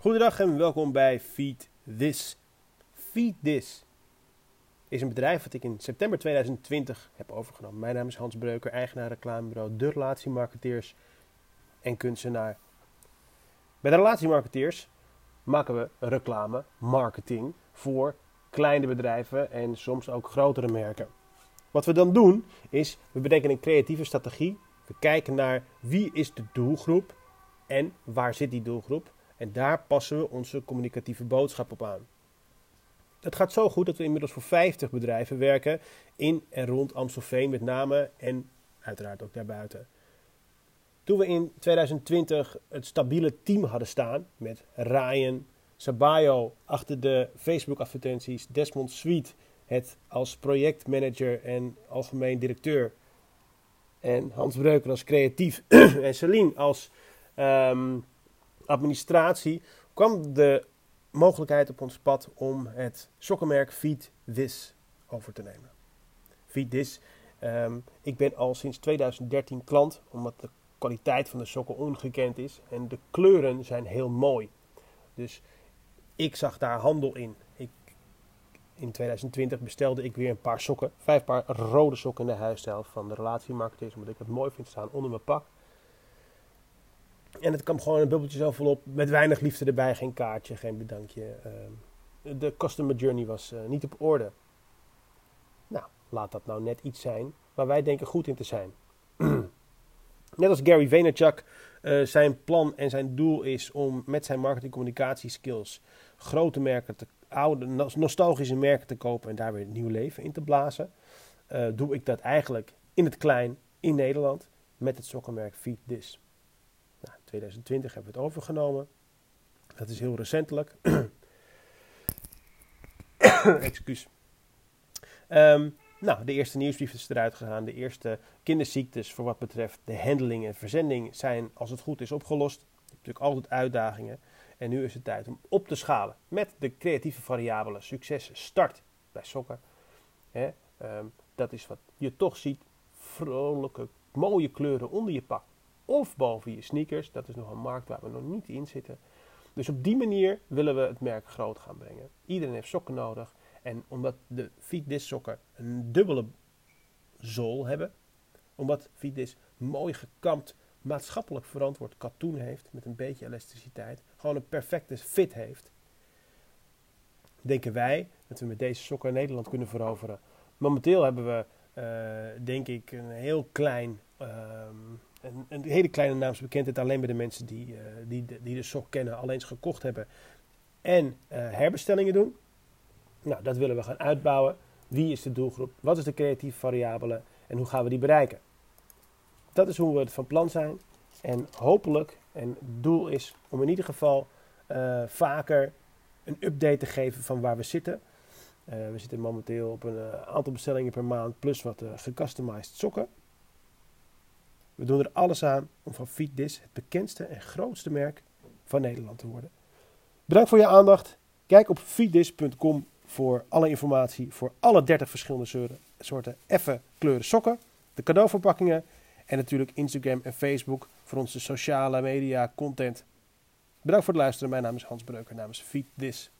Goedendag en welkom bij Feed This. Feed This is een bedrijf dat ik in september 2020 heb overgenomen. Mijn naam is Hans Breuker, eigenaar reclamebureau De Relatiemarketeers en kunstenaar. Bij de Relatiemarketeers maken we reclame, marketing voor kleine bedrijven en soms ook grotere merken. Wat we dan doen is, we bedenken een creatieve strategie. We kijken naar wie is de doelgroep en waar zit die doelgroep. En daar passen we onze communicatieve boodschap op aan. Het gaat zo goed dat we inmiddels voor 50 bedrijven werken in en rond Amstelveen met name en uiteraard ook daarbuiten. Toen we in 2020 het stabiele team hadden staan met Ryan Sabayo achter de Facebook advertenties, Desmond Sweet het als projectmanager en algemeen directeur en Hans Breuker als creatief en Celine als um, administratie kwam de mogelijkheid op ons pad om het sokkenmerk Feed This over te nemen. Feed This. Um, ik ben al sinds 2013 klant, omdat de kwaliteit van de sokken ongekend is en de kleuren zijn heel mooi. Dus ik zag daar handel in. Ik, in 2020 bestelde ik weer een paar sokken, vijf paar rode sokken in de huisstijl van de relatiemarketeers, omdat ik het mooi vind staan onder mijn pak. En het kwam gewoon een bubbeltje zo volop. Met weinig liefde erbij. Geen kaartje, geen bedankje. Ehm, de customer journey was eh, niet op orde. Nou, laat dat nou net iets zijn waar wij denken goed in te zijn. net als Gary Vaynerchuk uh, zijn plan en zijn doel is om met zijn marketing communicatie skills grote merken te oude, nostalgische merken te kopen en daar weer nieuw leven in te blazen. Uh, doe ik dat eigenlijk in het klein in Nederland met het sokkenmerk Feed This. Nou, in 2020 hebben we het overgenomen. Dat is heel recentelijk. Excuus. Um, nou, de eerste nieuwsbrief is eruit gegaan. De eerste kinderziektes voor wat betreft de handling en verzending zijn, als het goed is, opgelost. Natuurlijk altijd uitdagingen. En nu is het tijd om op te schalen met de creatieve variabelen. Succes start bij sokken. Hè? Um, dat is wat je toch ziet. Vrolijke, mooie kleuren onder je pak of boven je sneakers. Dat is nog een markt waar we nog niet in zitten. Dus op die manier willen we het merk groot gaan brengen. Iedereen heeft sokken nodig. En omdat de Feed sokken een dubbele zool hebben, omdat Feed mooi gekamd, maatschappelijk verantwoord katoen heeft, met een beetje elasticiteit, gewoon een perfecte fit heeft, denken wij dat we met deze sokken Nederland kunnen veroveren. Momenteel hebben we, uh, denk ik, een heel klein ehm, een, hele kleine naamsbekendheid alleen bij de mensen die, uh, die, die de sok kennen, alleen eens gekocht hebben en uh, herbestellingen doen. Nou, dat willen we gaan uitbouwen. Wie is de doelgroep? Wat is de creatieve variabele? En hoe gaan we die bereiken? Dat is hoe we het van plan zijn. En hopelijk, en het doel is om in ieder geval uh, vaker een update te geven van waar we zitten. we zitten momenteel op een aantal bestellingen per maand plus wat gecustomized sokken. We doen er alles aan om van Feed het bekendste en grootste merk van Nederland te worden. Bedankt voor je aandacht. Kijk op feeddis.com voor alle informatie voor alle 30 verschillende soorten effe kleuren sokken, de cadeauverpakkingen en natuurlijk Instagram en Facebook voor onze sociale media content. Bedankt voor het luisteren. Mijn naam is Hans Breuker namens Feed.